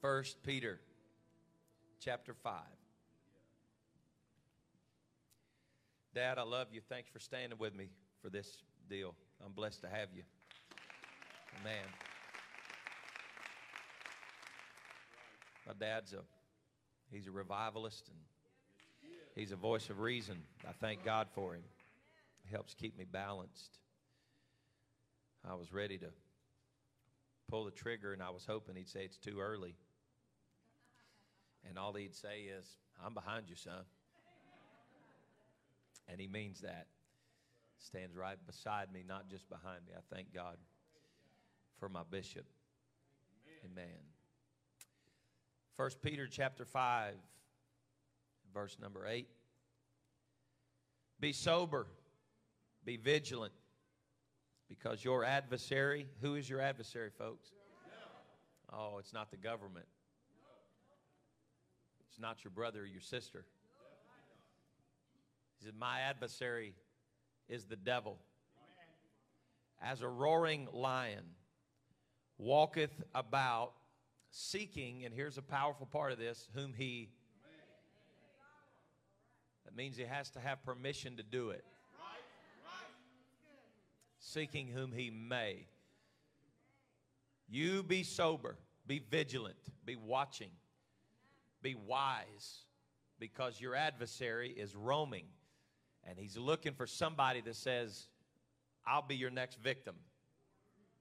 First Peter chapter 5. Dad, I love you. Thanks for standing with me for this deal. I'm blessed to have you. Man. My dad's a he's a revivalist and he's a voice of reason. I thank God for him. He helps keep me balanced. I was ready to pull the trigger and I was hoping he'd say it's too early. And all he'd say is, I'm behind you, son. And he means that. Stands right beside me, not just behind me. I thank God for my bishop. Amen. First Peter chapter 5, verse number 8. Be sober, be vigilant, because your adversary, who is your adversary, folks? Oh, it's not the government. Not your brother or your sister. He said, My adversary is the devil. As a roaring lion walketh about seeking, and here's a powerful part of this, whom he. That means he has to have permission to do it. Seeking whom he may. You be sober, be vigilant, be watching, be wise, because your adversary is roaming and he's looking for somebody that says, I'll be your next victim.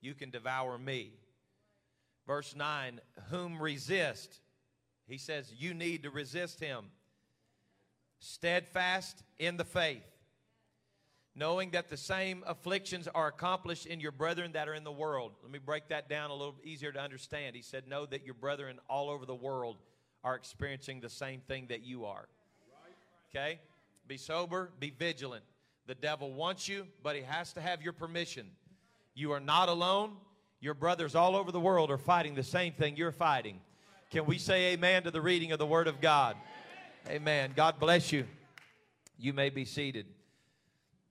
You can devour me. Verse 9, whom resist? He says, You need to resist him. Steadfast in the faith, knowing that the same afflictions are accomplished in your brethren that are in the world. Let me break that down a little easier to understand. He said, Know that your brethren all over the world are experiencing the same thing that you are. Okay? Be sober, be vigilant. The devil wants you, but he has to have your permission. You are not alone. Your brothers all over the world are fighting the same thing you're fighting. Can we say amen to the reading of the Word of God? Amen. God bless you. You may be seated.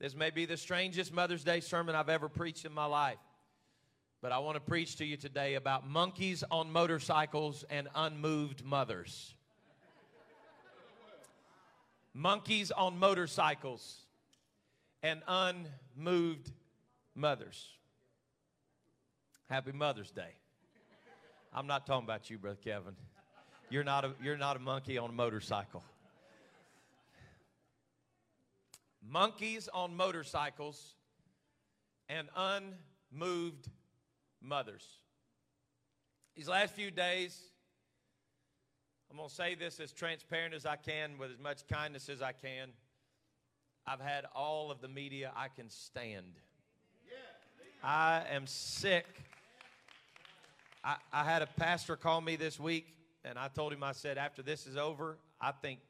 This may be the strangest Mother's Day sermon I've ever preached in my life. But I want to preach to you today about monkeys on motorcycles and unmoved mothers monkeys on motorcycles, and unmoved mothers. Happy Mother's Day. I'm not talking about you, Brother Kevin. You're not a, you're not a monkey on a motorcycle. Monkeys on motorcycles and unmoved mothers. These last few days, I'm going to say this as transparent as I can with as much kindness as I can. I've had all of the media I can stand. I am sick. I, I had a pastor call me this week, and I told him, I said, after this is over, I think,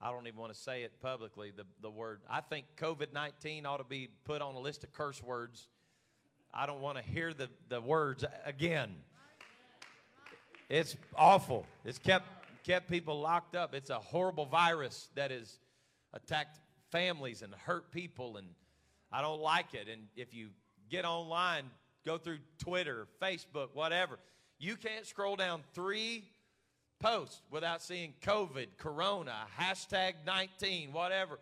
I don't even want to say it publicly, the, the word, I think COVID 19 ought to be put on a list of curse words. I don't want to hear the, the words again. It's awful. It's kept kept people locked up. It's a horrible virus that has attacked families and hurt people and I don't like it. And if you get online, go through Twitter, Facebook, whatever, you can't scroll down three posts without seeing COVID, Corona, hashtag 19, whatever.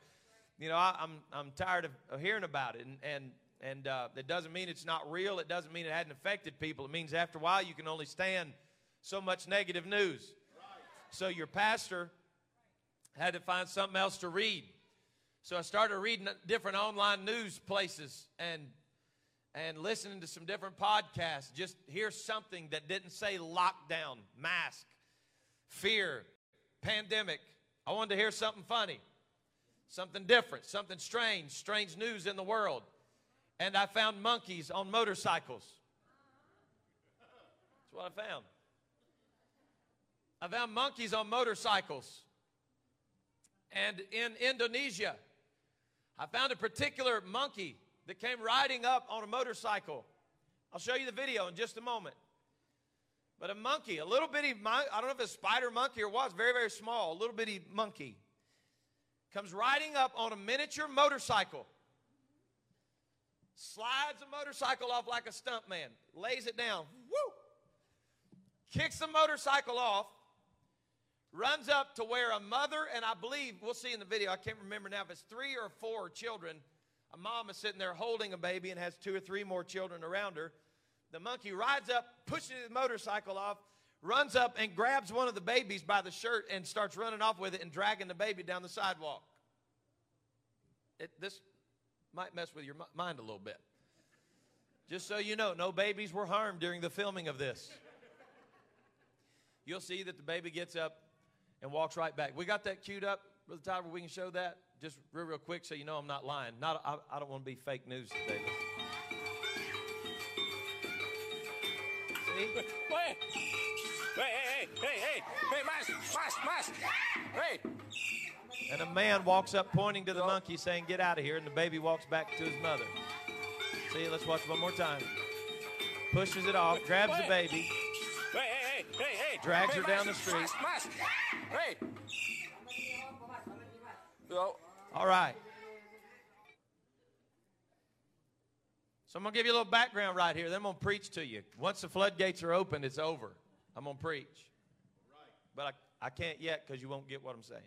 You know, I, am I'm, I'm tired of, of, hearing about it. And, and, and uh, it doesn't mean it's not real. It doesn't mean it hadn't affected people. It means after a while you can only stand – so much negative news. So your pastor had to find something else to read. So I started reading different online news places and and listening to some different podcasts. Just hear something that didn't say lockdown, mask, fear, pandemic. I wanted to hear something funny, something different, something strange, strange news in the world. And I found monkeys on motorcycles. That's what I found. I found monkeys on motorcycles. And in Indonesia, I found a particular monkey that came riding up on a motorcycle. I'll show you the video in just a moment. But a monkey, a little bitty, I don't know if it's a spider monkey or what, it's very, very small, a little bitty monkey, comes riding up on a miniature motorcycle, slides a motorcycle off like a stunt man, lays it down, woo, kicks the motorcycle off, runs up to where a mother and I believe we'll see in the video. I can't remember now if it's three or four children. A mom is sitting there holding a baby and has two or three more children around her. The monkey rides up, pushes the motorcycle off, runs up and grabs one of the babies by the shirt and starts running off with it and dragging the baby down the sidewalk. It, this might mess with your mind a little bit. Just so you know, no babies were harmed during the filming of this. You'll see that the baby gets up and walks right back. We got that queued up, Brother Tyler. We can show that just real, real quick so you know I'm not lying. Not, I, I don't want to be fake news today. See? Wait, hey, hey, hey, hey, hey, hey, mask, mask, mask, hey. And a man walks up pointing to the monkey saying, Get out of here. And the baby walks back to his mother. See, let's watch one more time. Pushes it off, grabs the baby, Hey, hey, hey, hey, hey. Drags hey, her down the street. Mask, mask. Hey. All right. So I'm going to give you a little background right here. Then I'm going to preach to you. Once the floodgates are open, it's over. I'm going to preach. But I, I can't yet because you won't get what I'm saying.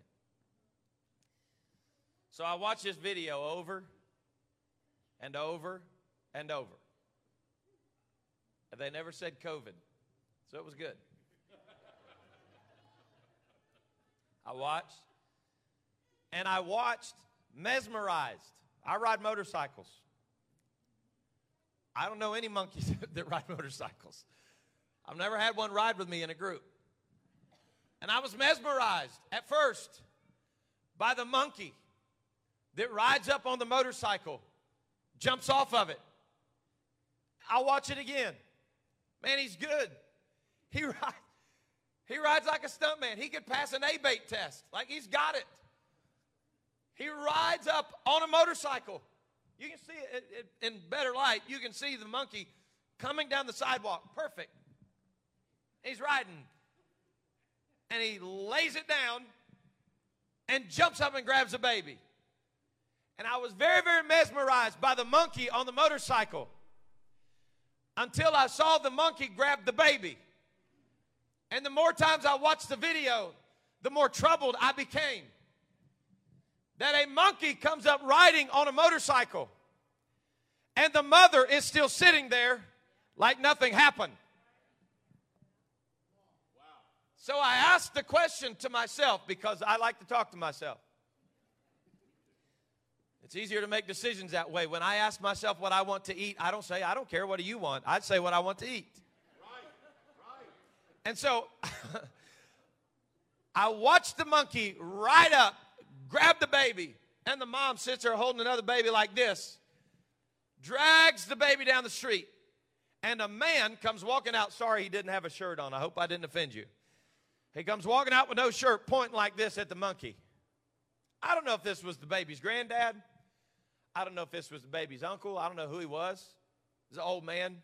So I watched this video over and over and over. And they never said COVID. So it was good. I watched and I watched mesmerized. I ride motorcycles. I don't know any monkeys that ride motorcycles. I've never had one ride with me in a group. And I was mesmerized at first by the monkey that rides up on the motorcycle, jumps off of it. I'll watch it again. Man, he's good. He rides, he rides like a stuntman. He could pass an A-bait test. Like he's got it. He rides up on a motorcycle. You can see it in better light. You can see the monkey coming down the sidewalk. Perfect. He's riding. And he lays it down and jumps up and grabs the baby. And I was very, very mesmerized by the monkey on the motorcycle until I saw the monkey grab the baby. And the more times I watched the video, the more troubled I became. That a monkey comes up riding on a motorcycle, and the mother is still sitting there like nothing happened. So I asked the question to myself because I like to talk to myself. It's easier to make decisions that way. When I ask myself what I want to eat, I don't say, I don't care, what do you want? I'd say what I want to eat. Right, right. And so I watched the monkey ride up, grab the baby, and the mom sits there holding another baby like this, drags the baby down the street. And a man comes walking out. Sorry, he didn't have a shirt on. I hope I didn't offend you. He comes walking out with no shirt, pointing like this at the monkey. I don't know if this was the baby's granddad. I don't know if this was the baby's uncle. I don't know who he was. He's an old man.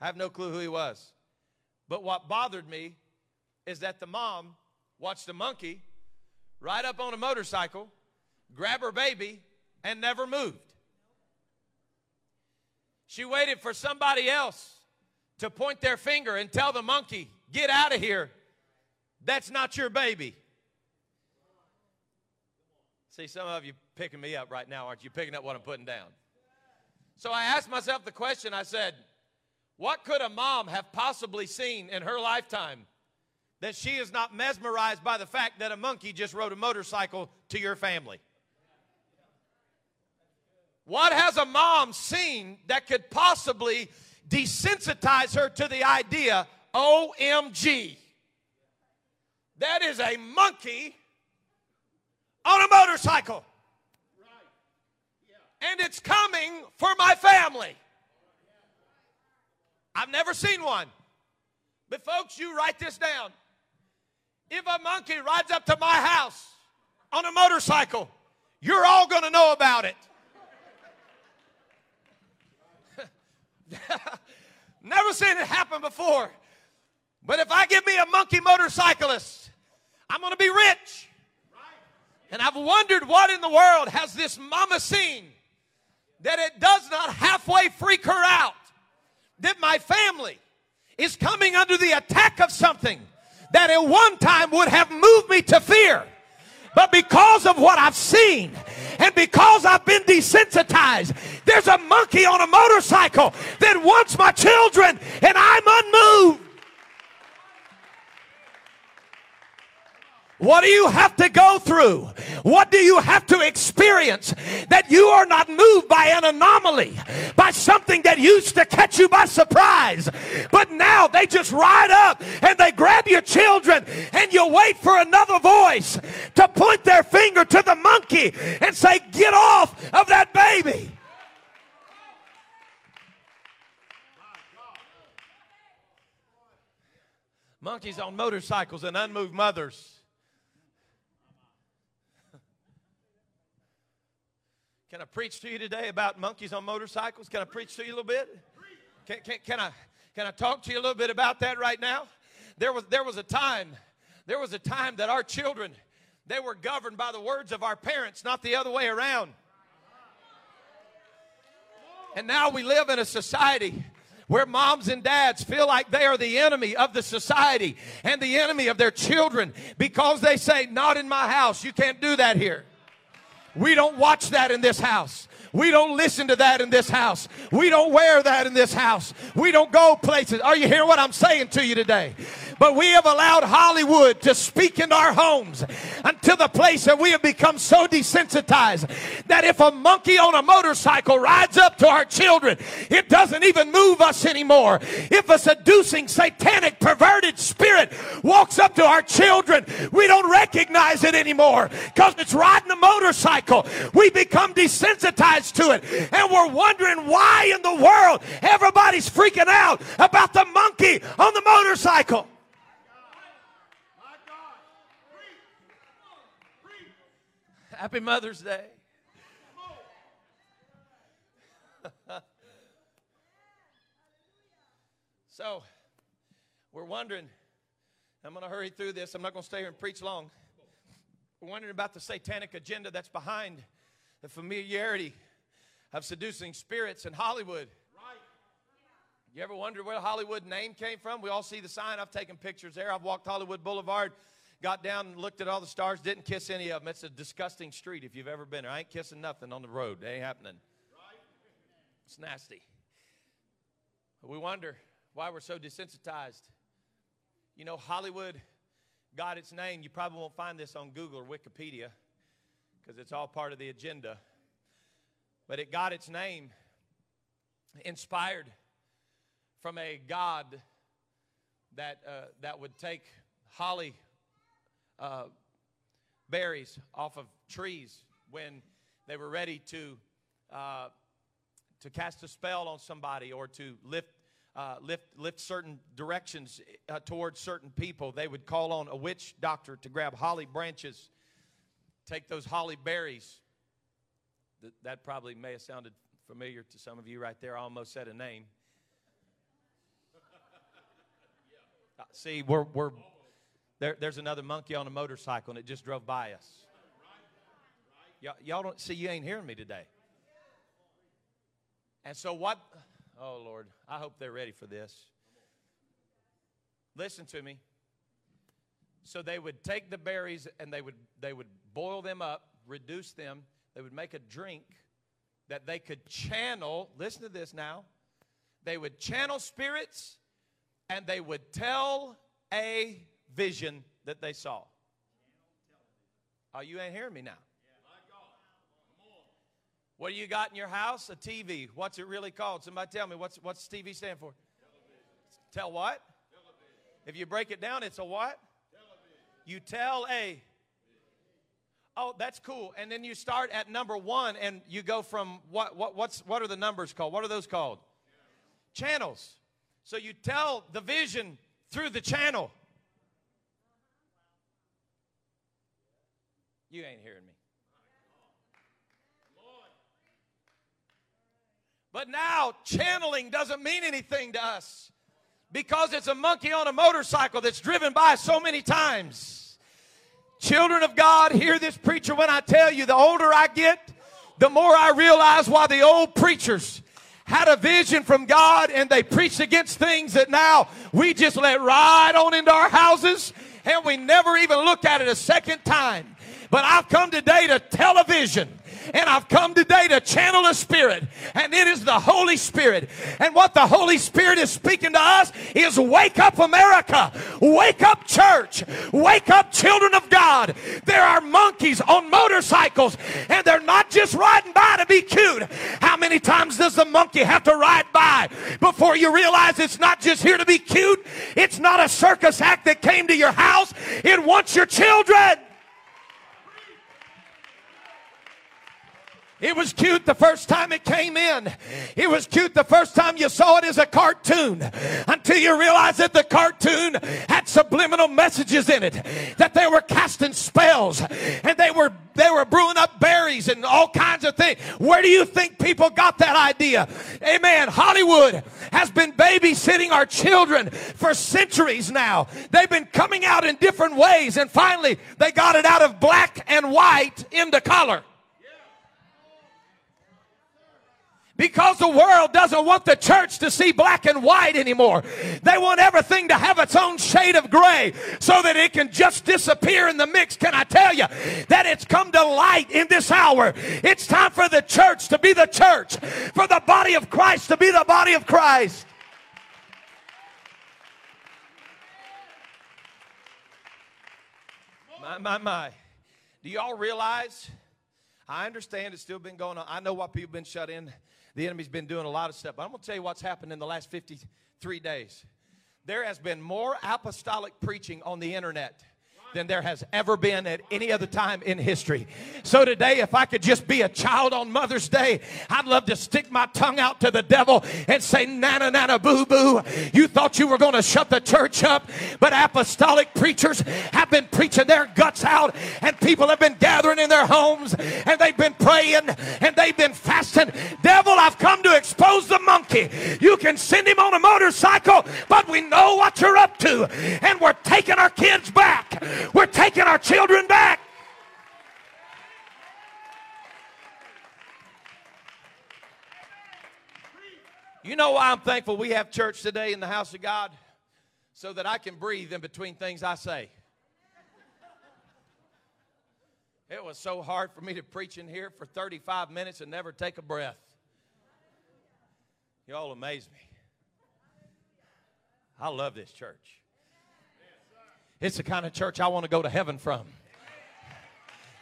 I have no clue who he was. But what bothered me is that the mom watched the monkey ride up on a motorcycle, grab her baby, and never moved. She waited for somebody else to point their finger and tell the monkey, Get out of here. That's not your baby. See, some of you picking me up right now, aren't you? Picking up what I'm putting down. So I asked myself the question I said, What could a mom have possibly seen in her lifetime that she is not mesmerized by the fact that a monkey just rode a motorcycle to your family? What has a mom seen that could possibly desensitize her to the idea, OMG? That is a monkey on a motorcycle. And it's coming for my family. I've never seen one. But, folks, you write this down. If a monkey rides up to my house on a motorcycle, you're all going to know about it. Never seen it happen before. But if I give me a monkey motorcyclist, I'm going to be rich. And I've wondered what in the world has this mama seen that it does not halfway freak her out that my family is coming under the attack of something that at one time would have moved me to fear. But because of what I've seen and because I've been desensitized, there's a monkey on a motorcycle that wants my children and I'm unmoved. What do you have to go through? What do you have to experience that you are not moved by an anomaly, by something that used to catch you by surprise? But now they just ride up and they grab your children and you wait for another voice to point their finger to the monkey and say, Get off of that baby. Monkeys on motorcycles and unmoved mothers. Can I preach to you today about monkeys on motorcycles? Can I preach to you a little bit? Can, can, can, I, can I talk to you a little bit about that right now? There was, there was a time, there was a time that our children, they were governed by the words of our parents, not the other way around. And now we live in a society where moms and dads feel like they are the enemy of the society and the enemy of their children because they say, Not in my house. You can't do that here. We don't watch that in this house. We don't listen to that in this house. We don't wear that in this house. We don't go places. Are you hearing what I'm saying to you today? But we have allowed Hollywood to speak in our homes until the place that we have become so desensitized that if a monkey on a motorcycle rides up to our children, it doesn't even move us anymore. If a seducing, satanic, perverted spirit walks up to our children, we don't recognize it anymore because it's riding a motorcycle. We become desensitized to it and we're wondering why in the world everybody's freaking out about the monkey on the motorcycle. Happy Mother's Day. so, we're wondering, I'm going to hurry through this. I'm not going to stay here and preach long. We're wondering about the satanic agenda that's behind the familiarity of seducing spirits in Hollywood. You ever wonder where the Hollywood name came from? We all see the sign. I've taken pictures there. I've walked Hollywood Boulevard got down and looked at all the stars, didn't kiss any of them. It's a disgusting street if you've ever been there. I ain't kissing nothing on the road. It ain't happening. It's nasty. We wonder why we're so desensitized. You know, Hollywood got its name. You probably won't find this on Google or Wikipedia because it's all part of the agenda. But it got its name inspired from a God that, uh, that would take holly uh, berries off of trees when they were ready to, uh, to cast a spell on somebody or to lift, uh, lift, lift certain directions uh, towards certain people. They would call on a witch doctor to grab holly branches, take those holly berries. That, that probably may have sounded familiar to some of you right there. I almost said a name. Uh, see, we're, we're, there, there's another monkey on a motorcycle and it just drove by us. Y'all, y'all don't see, you ain't hearing me today. And so, what? Oh, Lord, I hope they're ready for this. Listen to me. So they would take the berries and they would, they would boil them up, reduce them. They would make a drink that they could channel. Listen to this now. They would channel spirits and they would tell a vision that they saw. Oh, you ain't hearing me now. What do you got in your house? A TV. What's it really called? Somebody tell me what's what's TV stand for? Television. Tell what? Television. If you break it down, it's a what? Television. You tell a. Oh, that's cool. And then you start at number one, and you go from what? What? What's? What are the numbers called? What are those called? Channels. channels. So you tell the vision through the channel. You ain't hearing me. But now, channeling doesn't mean anything to us because it's a monkey on a motorcycle that's driven by so many times. Children of God, hear this preacher when I tell you the older I get, the more I realize why the old preachers had a vision from God and they preached against things that now we just let ride on into our houses and we never even looked at it a second time. But I've come today to television and I've come today to channel a spirit, and it is the Holy Spirit. And what the Holy Spirit is speaking to us is wake up, America. Wake up, church. Wake up, children of God. There are monkeys on motorcycles, and they're not just riding by to be cute. How many times does the monkey have to ride by before you realize it's not just here to be cute? It's not a circus act that came to your house, it wants your children. It was cute the first time it came in. It was cute the first time you saw it as a cartoon until you realized that the cartoon had subliminal messages in it, that they were casting spells and they were, they were brewing up berries and all kinds of things. Where do you think people got that idea? Amen. Hollywood has been babysitting our children for centuries now. They've been coming out in different ways and finally they got it out of black and white into color. Because the world doesn't want the church to see black and white anymore. They want everything to have its own shade of gray so that it can just disappear in the mix. Can I tell you that it's come to light in this hour? It's time for the church to be the church, for the body of Christ to be the body of Christ. My, my, my. Do y'all realize? I understand it's still been going on. I know why people have been shut in the enemy's been doing a lot of stuff. But I'm going to tell you what's happened in the last 53 days. There has been more apostolic preaching on the internet than there has ever been at any other time in history. So today, if I could just be a child on Mother's Day, I'd love to stick my tongue out to the devil and say, Nana, Nana, boo, boo. You thought you were going to shut the church up, but apostolic preachers have been preaching their guts out, and people have been gathering in their homes, and they've been praying, and they've been fasting. Devil, I've come to expose the monkey. You can send him on a motorcycle, but we know what you're up to, and we're taking our kids back. We're taking our children back. You know why I'm thankful we have church today in the house of God? So that I can breathe in between things I say. It was so hard for me to preach in here for 35 minutes and never take a breath. Y'all amaze me. I love this church. It's the kind of church I want to go to heaven from.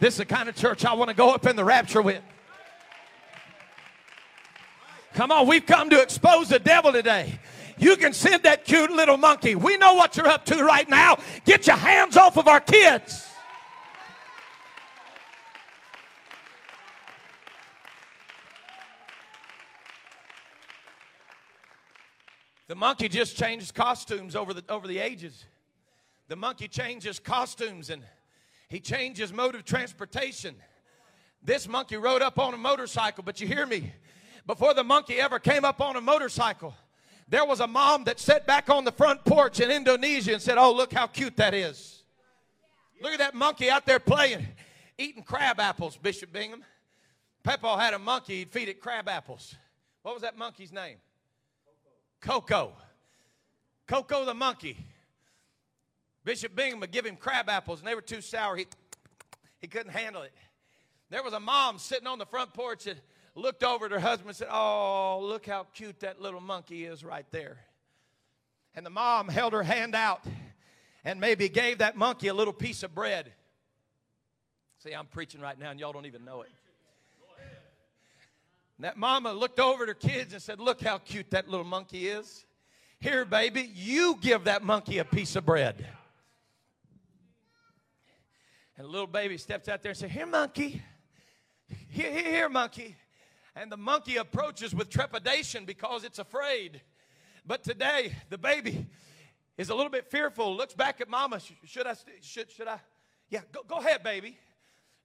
This is the kind of church I want to go up in the rapture with. Come on, we've come to expose the devil today. You can send that cute little monkey. We know what you're up to right now. Get your hands off of our kids. The monkey just changed costumes over the, over the ages. The monkey changes costumes and he changes mode of transportation. This monkey rode up on a motorcycle, but you hear me? Before the monkey ever came up on a motorcycle, there was a mom that sat back on the front porch in Indonesia and said, Oh, look how cute that is. Look at that monkey out there playing, eating crab apples, Bishop Bingham. Peppo had a monkey, he'd feed it crab apples. What was that monkey's name? Coco. Coco the monkey. Bishop Bingham would give him crab apples, and they were too sour. He, he couldn't handle it. There was a mom sitting on the front porch that looked over at her husband and said, Oh, look how cute that little monkey is right there. And the mom held her hand out and maybe gave that monkey a little piece of bread. See, I'm preaching right now, and y'all don't even know it. And that mama looked over at her kids and said, Look how cute that little monkey is. Here, baby, you give that monkey a piece of bread. And the little baby steps out there and says, Here, monkey. Here, here, here, monkey. And the monkey approaches with trepidation because it's afraid. But today, the baby is a little bit fearful, looks back at mama. Should I, should, should I? Yeah, go, go ahead, baby.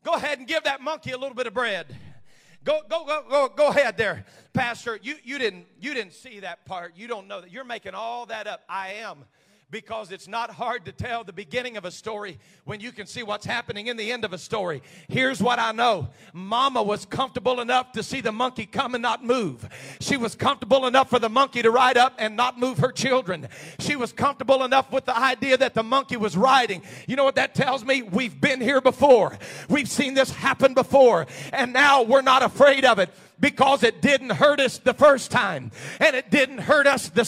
Go ahead and give that monkey a little bit of bread. Go, go, go, go, go ahead there, Pastor. You, you, didn't, you didn't see that part. You don't know that. You're making all that up. I am. Because it's not hard to tell the beginning of a story when you can see what's happening in the end of a story. Here's what I know Mama was comfortable enough to see the monkey come and not move. She was comfortable enough for the monkey to ride up and not move her children. She was comfortable enough with the idea that the monkey was riding. You know what that tells me? We've been here before, we've seen this happen before, and now we're not afraid of it because it didn't hurt us the first time and it didn't hurt us the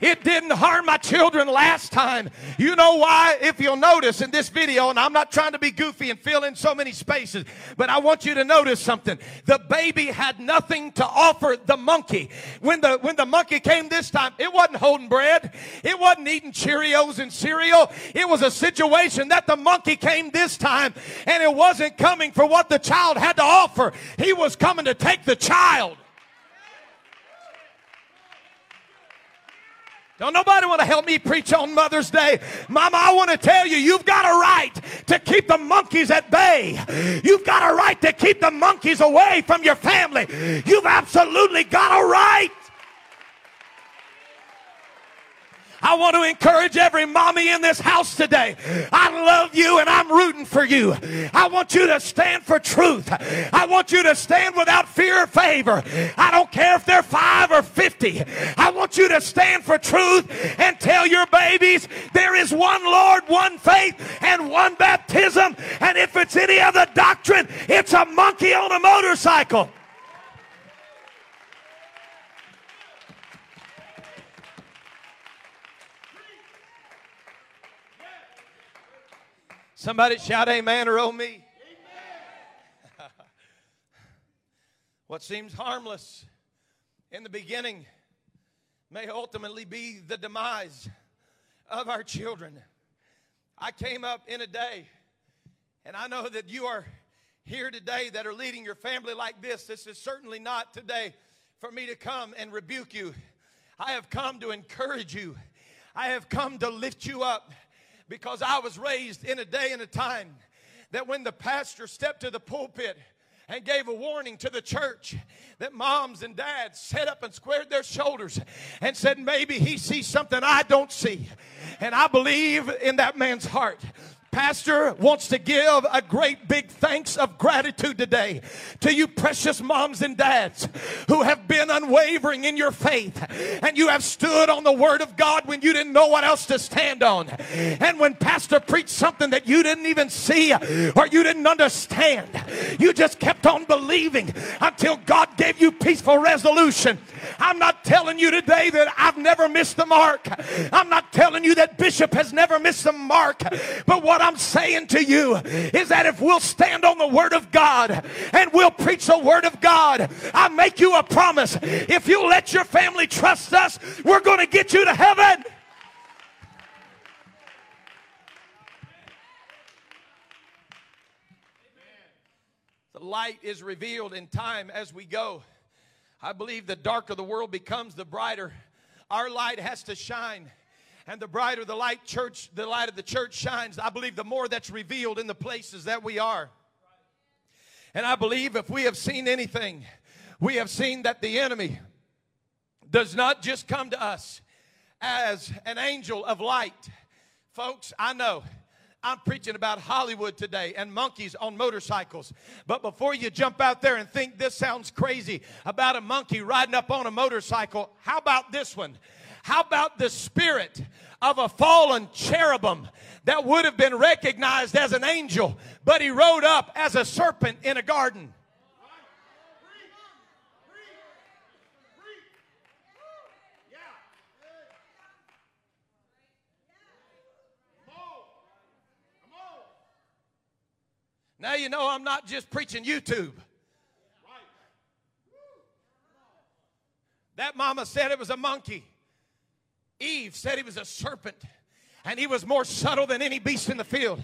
It didn't harm my children last time. You know why? If you'll notice in this video, and I'm not trying to be goofy and fill in so many spaces, but I want you to notice something. The baby had nothing to offer the monkey. When the, when the monkey came this time, it wasn't holding bread. It wasn't eating Cheerios and cereal. It was a situation that the monkey came this time and it wasn't coming for what the child had to offer. He was coming to take the child. Don't nobody want to help me preach on Mother's Day. Mama, I want to tell you, you've got a right to keep the monkeys at bay. You've got a right to keep the monkeys away from your family. You've absolutely got a right. I want to encourage every mommy in this house today. I love you and I'm rooting for you. I want you to stand for truth. I want you to stand without fear or favor. I don't care if they're five or 50. I want you to stand for truth and tell your babies there is one Lord, one faith, and one baptism. And if it's any other doctrine, it's a monkey on a motorcycle. Somebody shout amen or oh me. what seems harmless in the beginning may ultimately be the demise of our children. I came up in a day, and I know that you are here today that are leading your family like this. This is certainly not today for me to come and rebuke you. I have come to encourage you, I have come to lift you up because I was raised in a day and a time that when the pastor stepped to the pulpit and gave a warning to the church that moms and dads set up and squared their shoulders and said, Maybe he sees something I don't see. And I believe in that man's heart pastor wants to give a great big thanks of gratitude today to you precious moms and dads who have been unwavering in your faith and you have stood on the word of God when you didn't know what else to stand on. And when pastor preached something that you didn't even see or you didn't understand, you just kept on believing until God gave you peaceful resolution. I'm not telling you today that I've never missed the mark. I'm not telling you that Bishop has never missed the mark. But what I'm saying to you is that if we'll stand on the Word of God and we'll preach the Word of God, I make you a promise. If you let your family trust us, we're going to get you to heaven. The light is revealed in time as we go. I believe the darker the world becomes, the brighter our light has to shine. And the brighter the light church the light of the church shines i believe the more that's revealed in the places that we are. And i believe if we have seen anything we have seen that the enemy does not just come to us as an angel of light. Folks i know I'm preaching about Hollywood today and monkeys on motorcycles. But before you jump out there and think this sounds crazy about a monkey riding up on a motorcycle, how about this one? How about the spirit of a fallen cherubim that would have been recognized as an angel, but he rode up as a serpent in a garden? Now you know I'm not just preaching YouTube. That mama said it was a monkey. Eve said he was a serpent, and he was more subtle than any beast in the field.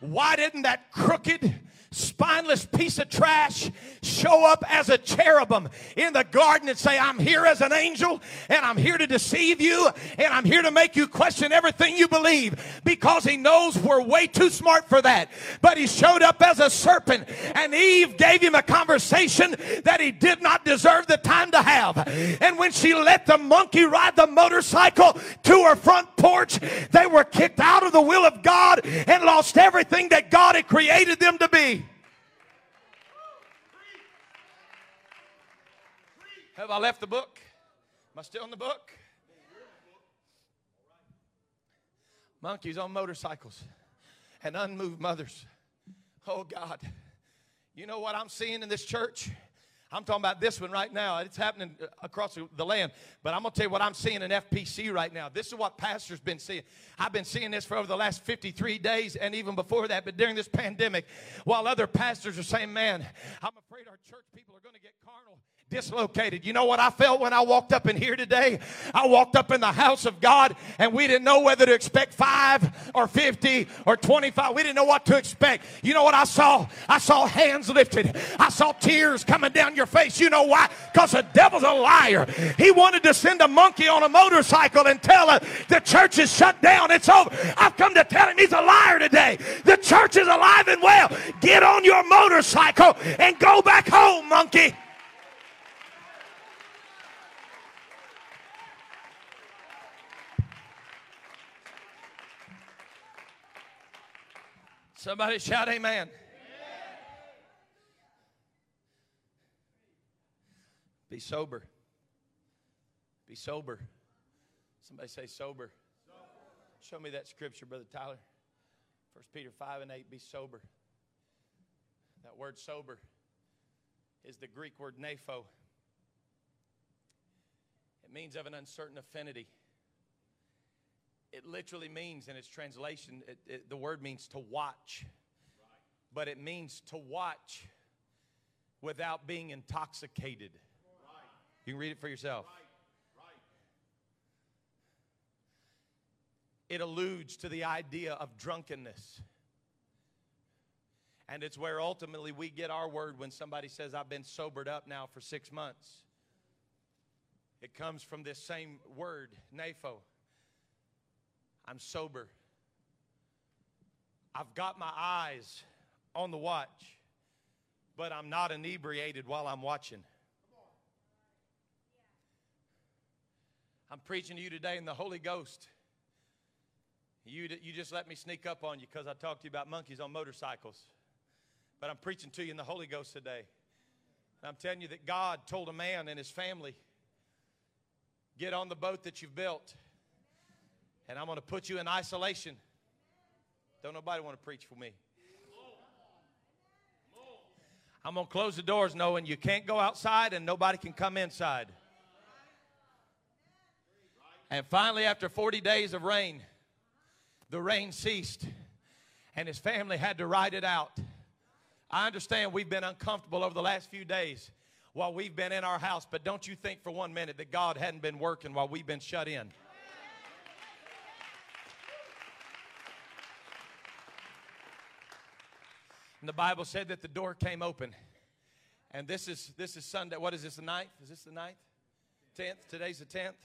Why didn't that crooked, spineless piece of trash show up as a cherubim in the garden and say, I'm here as an angel and I'm here to deceive you and I'm here to make you question everything you believe because he knows we're way too smart for that. But he showed up as a serpent and Eve gave him a conversation that he did not deserve the time to have. And when she let the monkey ride the motorcycle to her front porch, they were kicked out of the will of God and lost everything that God had created them to be. Have I left the book? Am I still in the book? Monkeys on motorcycles and unmoved mothers. Oh God. You know what I'm seeing in this church? I'm talking about this one right now. It's happening across the land. But I'm going to tell you what I'm seeing in FPC right now. This is what pastors been seeing. I've been seeing this for over the last 53 days and even before that. But during this pandemic, while other pastors are saying, man, I'm afraid our church people are going to get carnal dislocated. You know what I felt when I walked up in here today? I walked up in the house of God and we didn't know whether to expect five or 50 or 25. We didn't know what to expect. You know what I saw? I saw hands lifted. I saw tears coming down your face. You know why? Because the devil's a liar. He wanted to send a monkey on a motorcycle and tell us the church is shut down. It's over. I've come to tell him he's a liar today. The church is alive and well. Get on your motorcycle and go back home, monkey. Somebody shout amen. amen. Be sober. Be sober. Somebody say sober. sober. Show me that scripture, Brother Tyler. First Peter 5 and 8, be sober. That word sober is the Greek word nepho. It means of an uncertain affinity it literally means, in its translation, it, it, the word means to watch. But it means to watch without being intoxicated. You can read it for yourself. It alludes to the idea of drunkenness. And it's where ultimately we get our word when somebody says, I've been sobered up now for six months. It comes from this same word, nepho. I'm sober. I've got my eyes on the watch, but I'm not inebriated while I'm watching. I'm preaching to you today in the Holy Ghost. You, you just let me sneak up on you because I talked to you about monkeys on motorcycles. But I'm preaching to you in the Holy Ghost today. I'm telling you that God told a man and his family get on the boat that you've built and I'm going to put you in isolation. Don't nobody want to preach for me. I'm going to close the doors knowing you can't go outside and nobody can come inside. And finally, after 40 days of rain, the rain ceased and his family had to ride it out. I understand we've been uncomfortable over the last few days while we've been in our house, but don't you think for one minute that God hadn't been working while we've been shut in. And the Bible said that the door came open. And this is this is Sunday. What is this, the ninth? Is this the ninth? Tenth? Today's the tenth.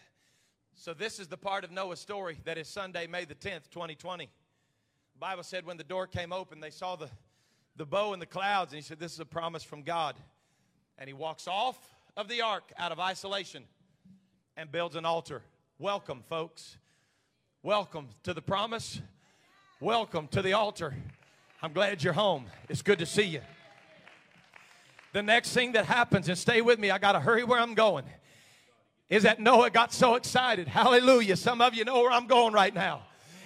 So this is the part of Noah's story that is Sunday, May the 10th, 2020. The Bible said when the door came open, they saw the, the bow in the clouds, and he said, This is a promise from God. And he walks off of the ark out of isolation and builds an altar. Welcome, folks. Welcome to the promise. Welcome to the altar. I'm glad you're home. It's good to see you. The next thing that happens, and stay with me, I got to hurry where I'm going, is that Noah got so excited. Hallelujah. Some of you know where I'm going right now.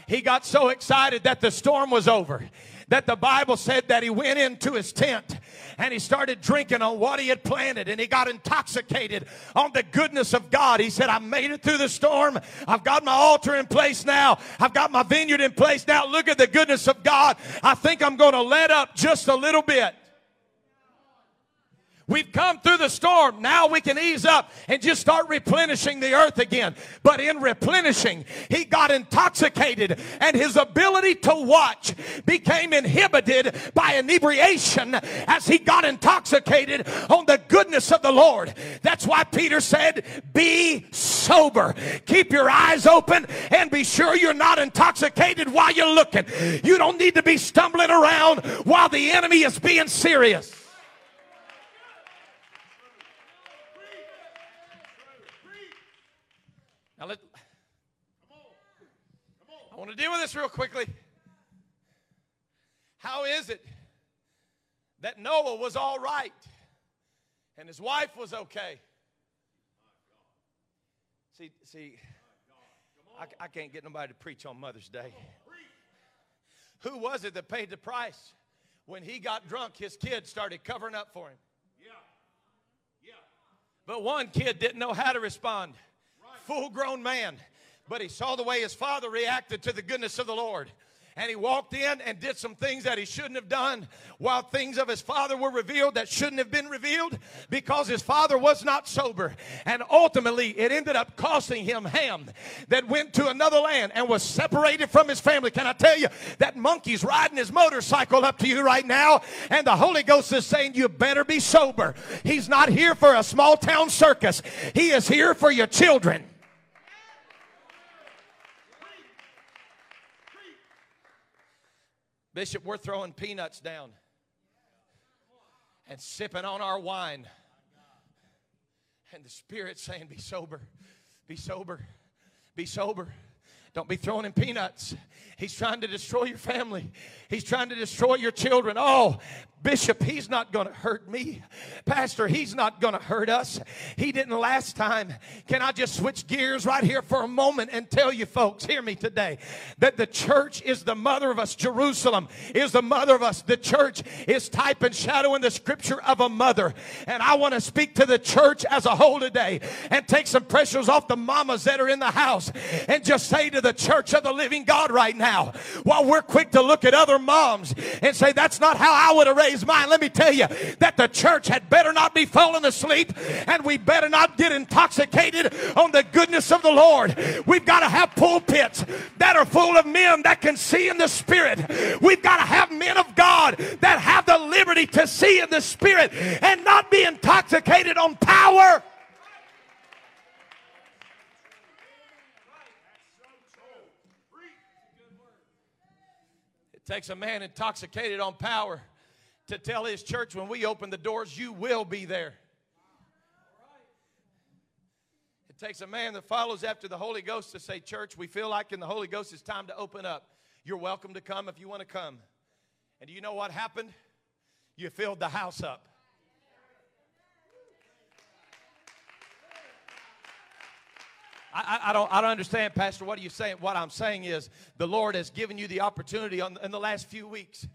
He got so excited that the storm was over that the Bible said that he went into his tent and he started drinking on what he had planted and he got intoxicated on the goodness of God. He said, I made it through the storm. I've got my altar in place now. I've got my vineyard in place now. Look at the goodness of God. I think I'm going to let up just a little bit. We've come through the storm. Now we can ease up and just start replenishing the earth again. But in replenishing, he got intoxicated and his ability to watch became inhibited by inebriation as he got intoxicated on the goodness of the Lord. That's why Peter said, be sober. Keep your eyes open and be sure you're not intoxicated while you're looking. You don't need to be stumbling around while the enemy is being serious. Now let I want to deal with this real quickly. How is it that Noah was all right and his wife was okay? See, see, I, I can't get nobody to preach on Mother's Day. Who was it that paid the price? When he got drunk, his kid started covering up for him. Yeah. Yeah. But one kid didn't know how to respond full grown man. But he saw the way his father reacted to the goodness of the Lord. And he walked in and did some things that he shouldn't have done while things of his father were revealed that shouldn't have been revealed because his father was not sober. And ultimately, it ended up costing him Ham that went to another land and was separated from his family. Can I tell you that monkey's riding his motorcycle up to you right now? And the Holy Ghost is saying, You better be sober. He's not here for a small town circus, he is here for your children. Bishop, we're throwing peanuts down and sipping on our wine. And the Spirit saying, Be sober, be sober, be sober. Don't be throwing in peanuts. He's trying to destroy your family. He's trying to destroy your children. Oh, Bishop, he's not going to hurt me. Pastor, he's not going to hurt us. He didn't last time. Can I just switch gears right here for a moment and tell you folks, hear me today, that the church is the mother of us. Jerusalem is the mother of us. The church is type and shadow in the scripture of a mother. And I want to speak to the church as a whole today and take some pressures off the mamas that are in the house and just say to the church of the living God right now, while we're quick to look at other moms and say, that's not how I would have raised mine. Let me tell you that the church had better not be falling asleep and we better not get intoxicated on the goodness of the Lord. We've got to have pulpits that are full of men that can see in the spirit. We've got to have men of God that have the liberty to see in the spirit and not be intoxicated on power. It takes a man intoxicated on power to tell his church when we open the doors, you will be there. It takes a man that follows after the Holy Ghost to say, Church, we feel like in the Holy Ghost it's time to open up. You're welcome to come if you want to come. And do you know what happened? You filled the house up. I, I, don't, I don't understand, Pastor. What are you saying? What I'm saying is the Lord has given you the opportunity on, in the last few weeks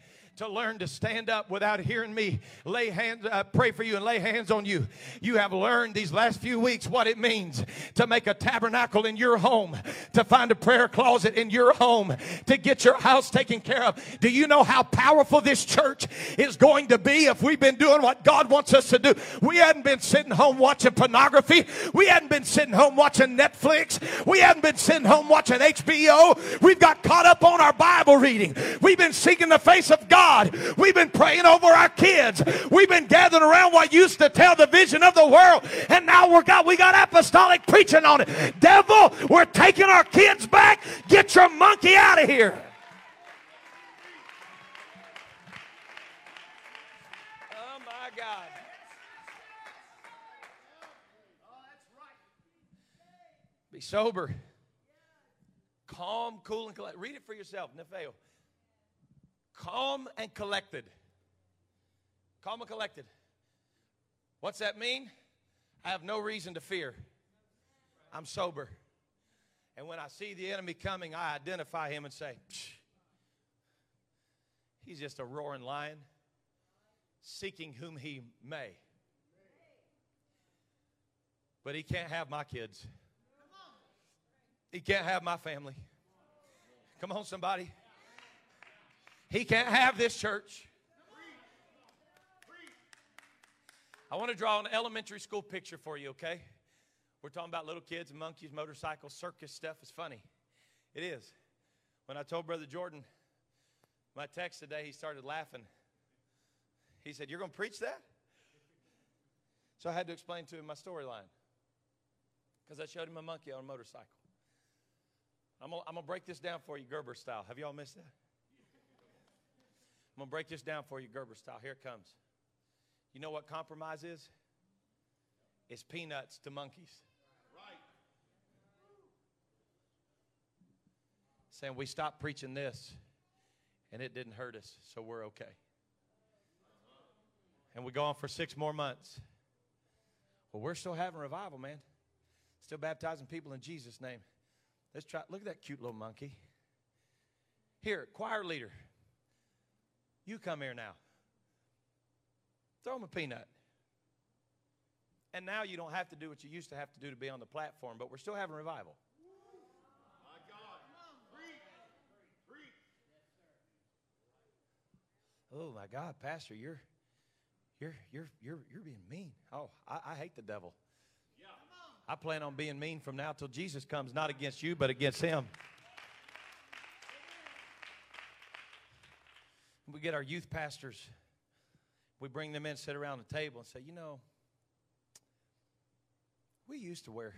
to learn to stand up without hearing me lay hands, uh, pray for you and lay hands on you. You have learned these last few weeks what it means to make a tabernacle in your home, to find a prayer closet in your home, to get your house taken care of. Do you know how powerful this church is going to be if we've been doing what God wants us to do? We hadn't been sitting home watching pornography. We hadn't been sitting home watching Netflix. We hadn't been sitting home watching HBO. We've got caught up on our Bible reading. We've been seeking the face of God God. We've been praying over our kids. We've been gathering around what used to tell the vision of the world. And now we're got we got apostolic preaching on it. Devil, we're taking our kids back. Get your monkey out of here. Oh my God. Be sober. Calm, cool, and collect. Read it for yourself, Nepheo calm and collected. Calm and collected. What's that mean? I have no reason to fear. I'm sober. And when I see the enemy coming, I identify him and say, He's just a roaring lion, seeking whom he may. But he can't have my kids. He can't have my family. Come on, somebody. He can't have this church. I want to draw an elementary school picture for you, okay? We're talking about little kids monkeys, motorcycles, circus stuff. It's funny. It is. When I told Brother Jordan my text today, he started laughing. He said, You're going to preach that? So I had to explain to him my storyline because I showed him a monkey on a motorcycle. I'm going to break this down for you, Gerber style. Have y'all missed that? I'm going to break this down for you, Gerber style. Here it comes. You know what compromise is? It's peanuts to monkeys. Saying we stopped preaching this and it didn't hurt us, so we're okay. And we go on for six more months. Well, we're still having revival, man. Still baptizing people in Jesus' name. Let's try. Look at that cute little monkey. Here, choir leader. You come here now. Throw him a peanut. And now you don't have to do what you used to have to do to be on the platform, but we're still having revival. Oh my God, Pastor, you're you're you're you're you're being mean. Oh, I, I hate the devil. Yeah. I plan on being mean from now till Jesus comes, not against you, but against him. We get our youth pastors, we bring them in, sit around the table, and say, you know, we used to wear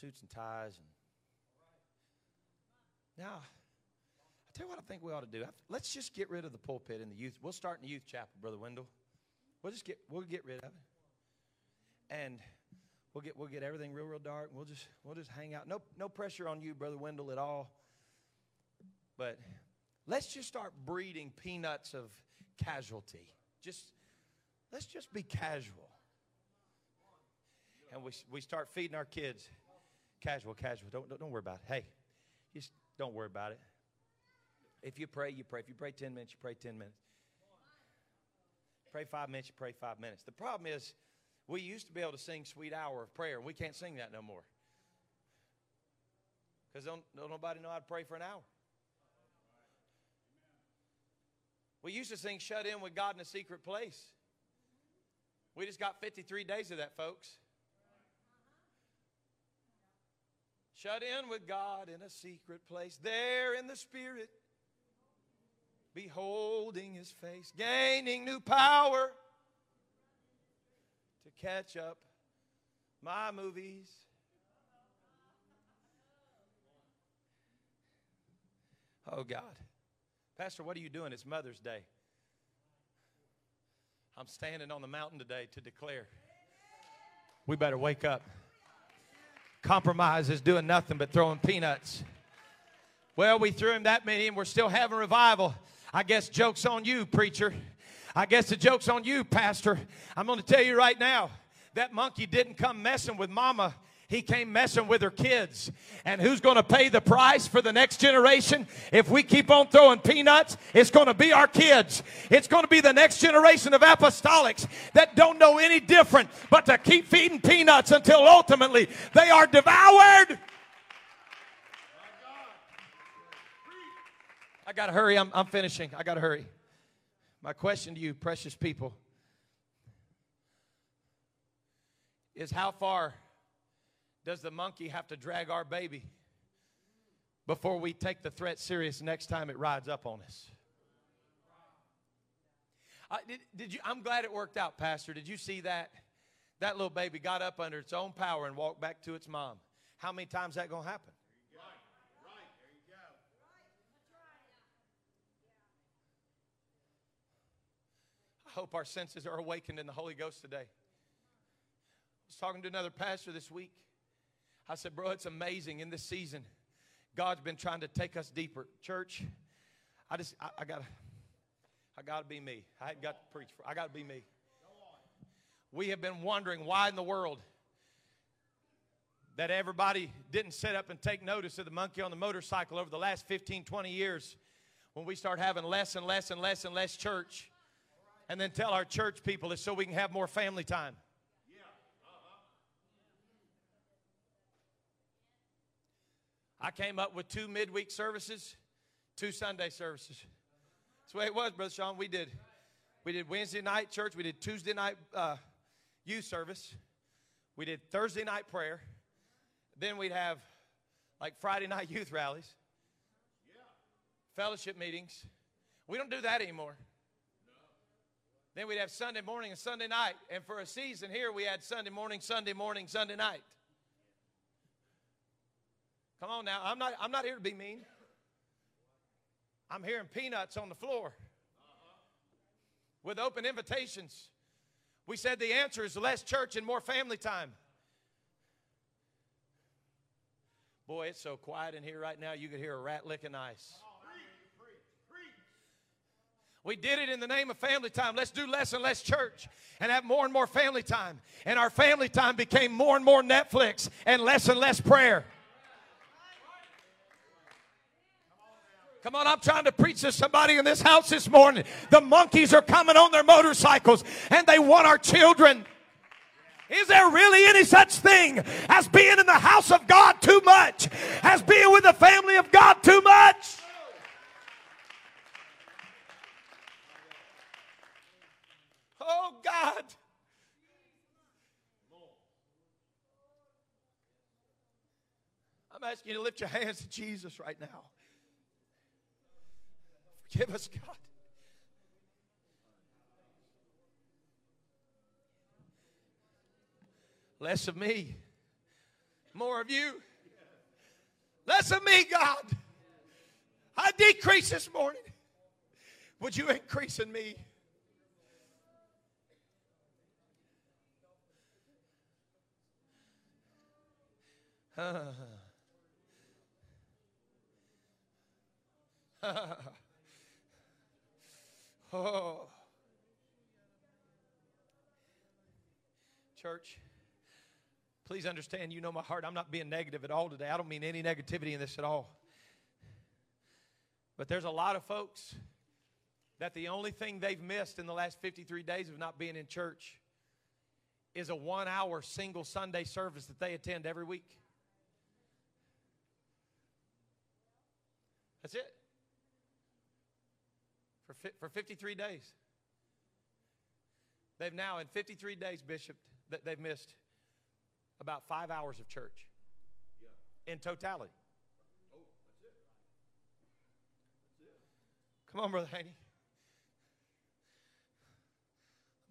suits and ties, and now I tell you what I think we ought to do. Let's just get rid of the pulpit in the youth. We'll start in the youth chapel, Brother Wendell. We'll just get we'll get rid of it. And we'll get we'll get everything real, real dark. We'll just we'll just hang out. No no pressure on you, Brother Wendell, at all. But let's just start breeding peanuts of casualty. Just let's just be casual. And we, we start feeding our kids casual, casual. Don't, don't, don't worry about it. Hey, just don't worry about it. If you pray, you pray. If you pray 10 minutes, you pray 10 minutes. Pray five minutes, you pray five minutes. The problem is, we used to be able to sing Sweet Hour of Prayer, and we can't sing that no more. Because don't, don't nobody know how to pray for an hour. We used to sing Shut In with God in a Secret Place. We just got 53 days of that, folks. Shut in with God in a secret place, there in the Spirit beholding his face, gaining new power to catch up my movies. Oh, God. Pastor, what are you doing? It's Mother's Day. I'm standing on the mountain today to declare we better wake up. Compromise is doing nothing but throwing peanuts. Well, we threw him that many and we're still having revival. I guess joke's on you, preacher. I guess the joke's on you, pastor. I'm going to tell you right now that monkey didn't come messing with mama. He came messing with her kids. And who's going to pay the price for the next generation? If we keep on throwing peanuts, it's going to be our kids. It's going to be the next generation of apostolics that don't know any different but to keep feeding peanuts until ultimately they are devoured I got to hurry. I'm, I'm finishing. I got to hurry. My question to you, precious people, is how far does the monkey have to drag our baby before we take the threat serious next time it rides up on us? I, did, did you, I'm glad it worked out, Pastor. Did you see that? That little baby got up under its own power and walked back to its mom. How many times that going to happen? I hope our senses are awakened in the Holy Ghost today. I was talking to another pastor this week. I said, Bro, it's amazing in this season. God's been trying to take us deeper. Church, I just, I, I gotta, I gotta be me. I got to preach for, I gotta be me. We have been wondering why in the world that everybody didn't sit up and take notice of the monkey on the motorcycle over the last 15, 20 years when we start having less and less and less and less church and then tell our church people it's so we can have more family time. I came up with two midweek services, two Sunday services. That's the way it was, Brother Sean. We did. We did Wednesday night church. We did Tuesday night uh, youth service. We did Thursday night prayer. Then we'd have like Friday night youth rallies, fellowship meetings. We don't do that anymore. Then we'd have Sunday morning and Sunday night. And for a season here, we had Sunday morning, Sunday morning, Sunday night. Come on now. I'm not, I'm not here to be mean. I'm hearing peanuts on the floor with open invitations. We said the answer is less church and more family time. Boy, it's so quiet in here right now, you could hear a rat licking ice. We did it in the name of family time. Let's do less and less church and have more and more family time. And our family time became more and more Netflix and less and less prayer. Come on, I'm trying to preach to somebody in this house this morning. The monkeys are coming on their motorcycles and they want our children. Is there really any such thing as being in the house of God too much? As being with the family of God too much? Oh, God. I'm asking you to lift your hands to Jesus right now. Forgive us, God. Less of me, more of you. Less of me, God. I decrease this morning. Would you increase in me? Ah. Ah. Oh. Church, please understand, you know my heart. I'm not being negative at all today. I don't mean any negativity in this at all. But there's a lot of folks that the only thing they've missed in the last 53 days of not being in church is a one hour single Sunday service that they attend every week. That's it. For, for 53 days. They've now, in 53 days, Bishop, that they've missed about five hours of church in totality. Come on, Brother Haney.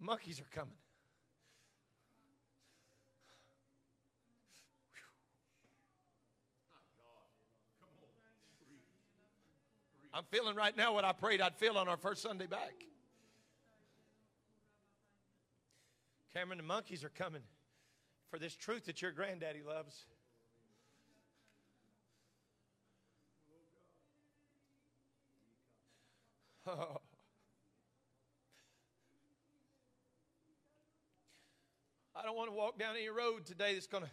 Monkeys are coming. I'm feeling right now what I prayed I'd feel on our first Sunday back. Cameron, the monkeys are coming for this truth that your granddaddy loves. I don't want to walk down any road today that's going to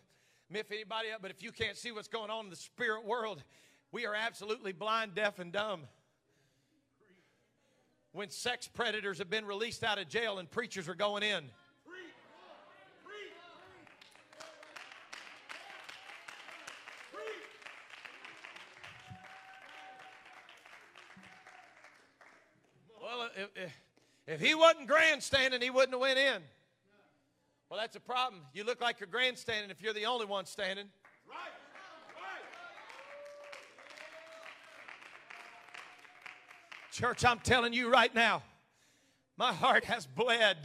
miff anybody up, but if you can't see what's going on in the spirit world, we are absolutely blind, deaf, and dumb. When sex predators have been released out of jail and preachers are going in. Well, if, if, if he wasn't grandstanding, he wouldn't have went in. Well, that's a problem. You look like you're grandstanding if you're the only one standing. Right. Church, I'm telling you right now, my heart has bled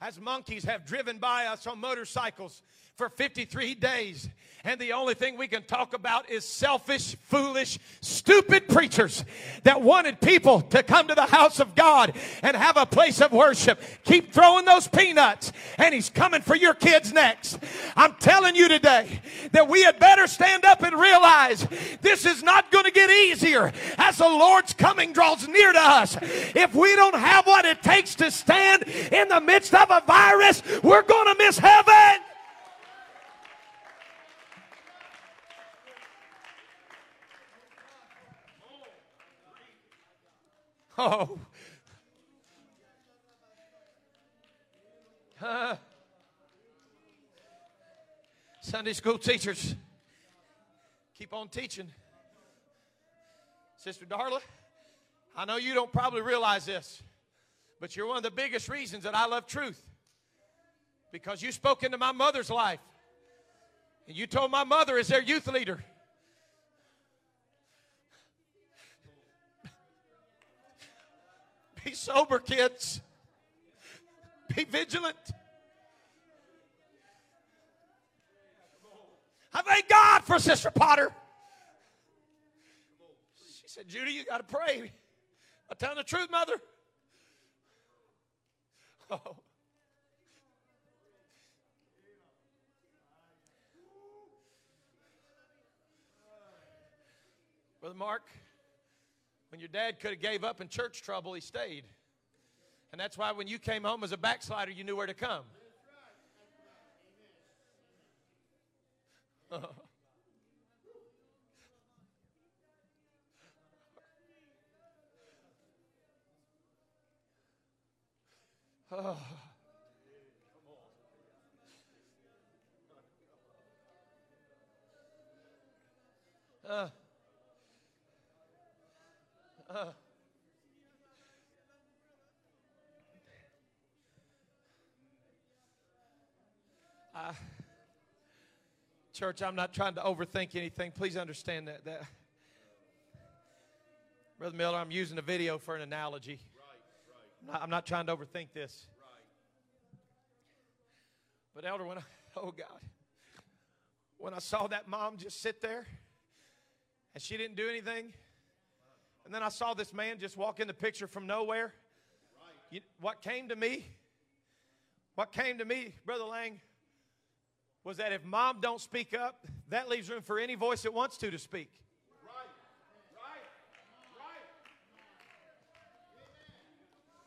as monkeys have driven by us on motorcycles for 53 days. And the only thing we can talk about is selfish, foolish, stupid preachers that wanted people to come to the house of God and have a place of worship. Keep throwing those peanuts, and He's coming for your kids next. I'm telling you today that we had better stand up and realize this is not going to get easier as the Lord's coming draws near to us. If we don't have what it takes to stand in the midst of a virus, we're going to miss heaven. Oh. Uh, Sunday school teachers, keep on teaching. Sister Darla, I know you don't probably realize this, But you're one of the biggest reasons that I love truth. Because you spoke into my mother's life. And you told my mother as their youth leader. Be sober, kids. Be vigilant. I thank God for Sister Potter. She said, Judy, you got to pray. I'm telling the truth, mother. Oh. Brother Mark, when your dad could have gave up in church trouble, he stayed. And that's why when you came home as a backslider, you knew where to come. oh. Uh. Uh. I, church, I'm not trying to overthink anything. Please understand that. that. Brother Miller, I'm using a video for an analogy. I'm not, I'm not trying to overthink this. But, Elder, when I, oh God, when I saw that mom just sit there and she didn't do anything, and then I saw this man just walk in the picture from nowhere. You, what came to me, what came to me, Brother Lang, was that if mom don't speak up, that leaves room for any voice that wants to to speak.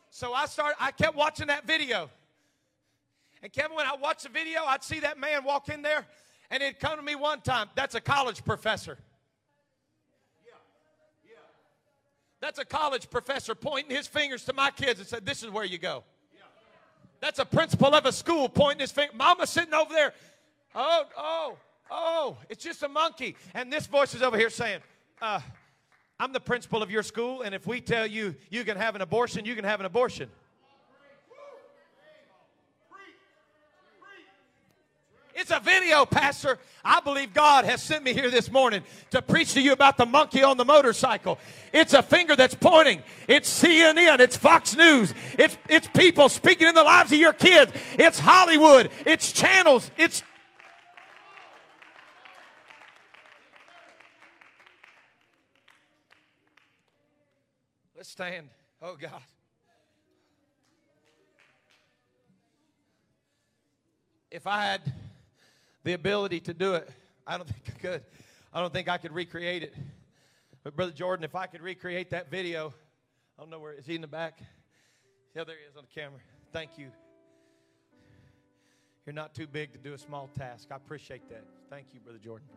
So I started, I kept watching that video. And Kevin, when I watched the video, I'd see that man walk in there, and it'd come to me one time. That's a college professor. That's a college professor pointing his fingers to my kids and said, This is where you go. That's a principal of a school pointing his finger. Mama sitting over there. Oh, oh, oh, it's just a monkey. And this voice is over here saying, uh, I'm the principal of your school, and if we tell you you can have an abortion, you can have an abortion. It's a video, Pastor. I believe God has sent me here this morning to preach to you about the monkey on the motorcycle. It's a finger that's pointing. It's CNN. It's Fox News. It's, it's people speaking in the lives of your kids. It's Hollywood. It's channels. It's Let's stand. Oh, God. If I had the ability to do it. I don't think I could. I don't think I could recreate it. But Brother Jordan, if I could recreate that video, I don't know where is he in the back? Yeah, there he is on the camera. Thank you. You're not too big to do a small task. I appreciate that. Thank you, Brother Jordan.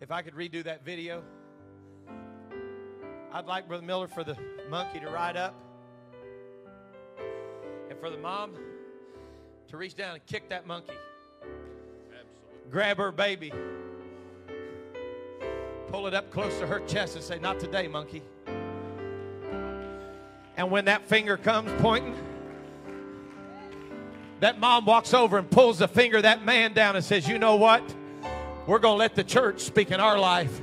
If I could redo that video, I'd like Brother Miller for the monkey to ride up and for the mom to reach down and kick that monkey. Absolutely. Grab her baby. Pull it up close to her chest and say, Not today, monkey. And when that finger comes pointing, that mom walks over and pulls the finger that man down and says, You know what? We're going to let the church speak in our life.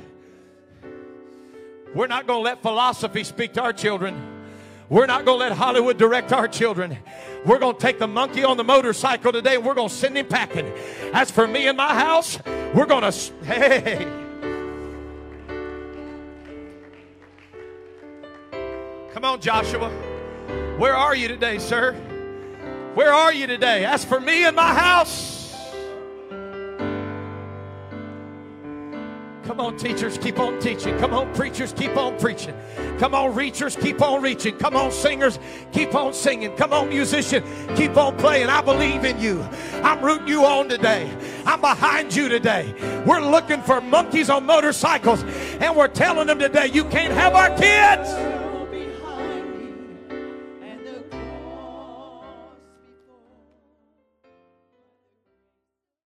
We're not going to let philosophy speak to our children. We're not going to let Hollywood direct our children. We're going to take the monkey on the motorcycle today and we're going to send him packing. As for me and my house, we're going to, hey. Come on, Joshua. Where are you today, sir? Where are you today? As for me and my house, Come on, teachers, keep on teaching. Come on, preachers, keep on preaching. Come on, reachers, keep on reaching. Come on, singers, keep on singing. Come on, musician, keep on playing. I believe in you. I'm rooting you on today. I'm behind you today. We're looking for monkeys on motorcycles, and we're telling them today, you can't have our kids.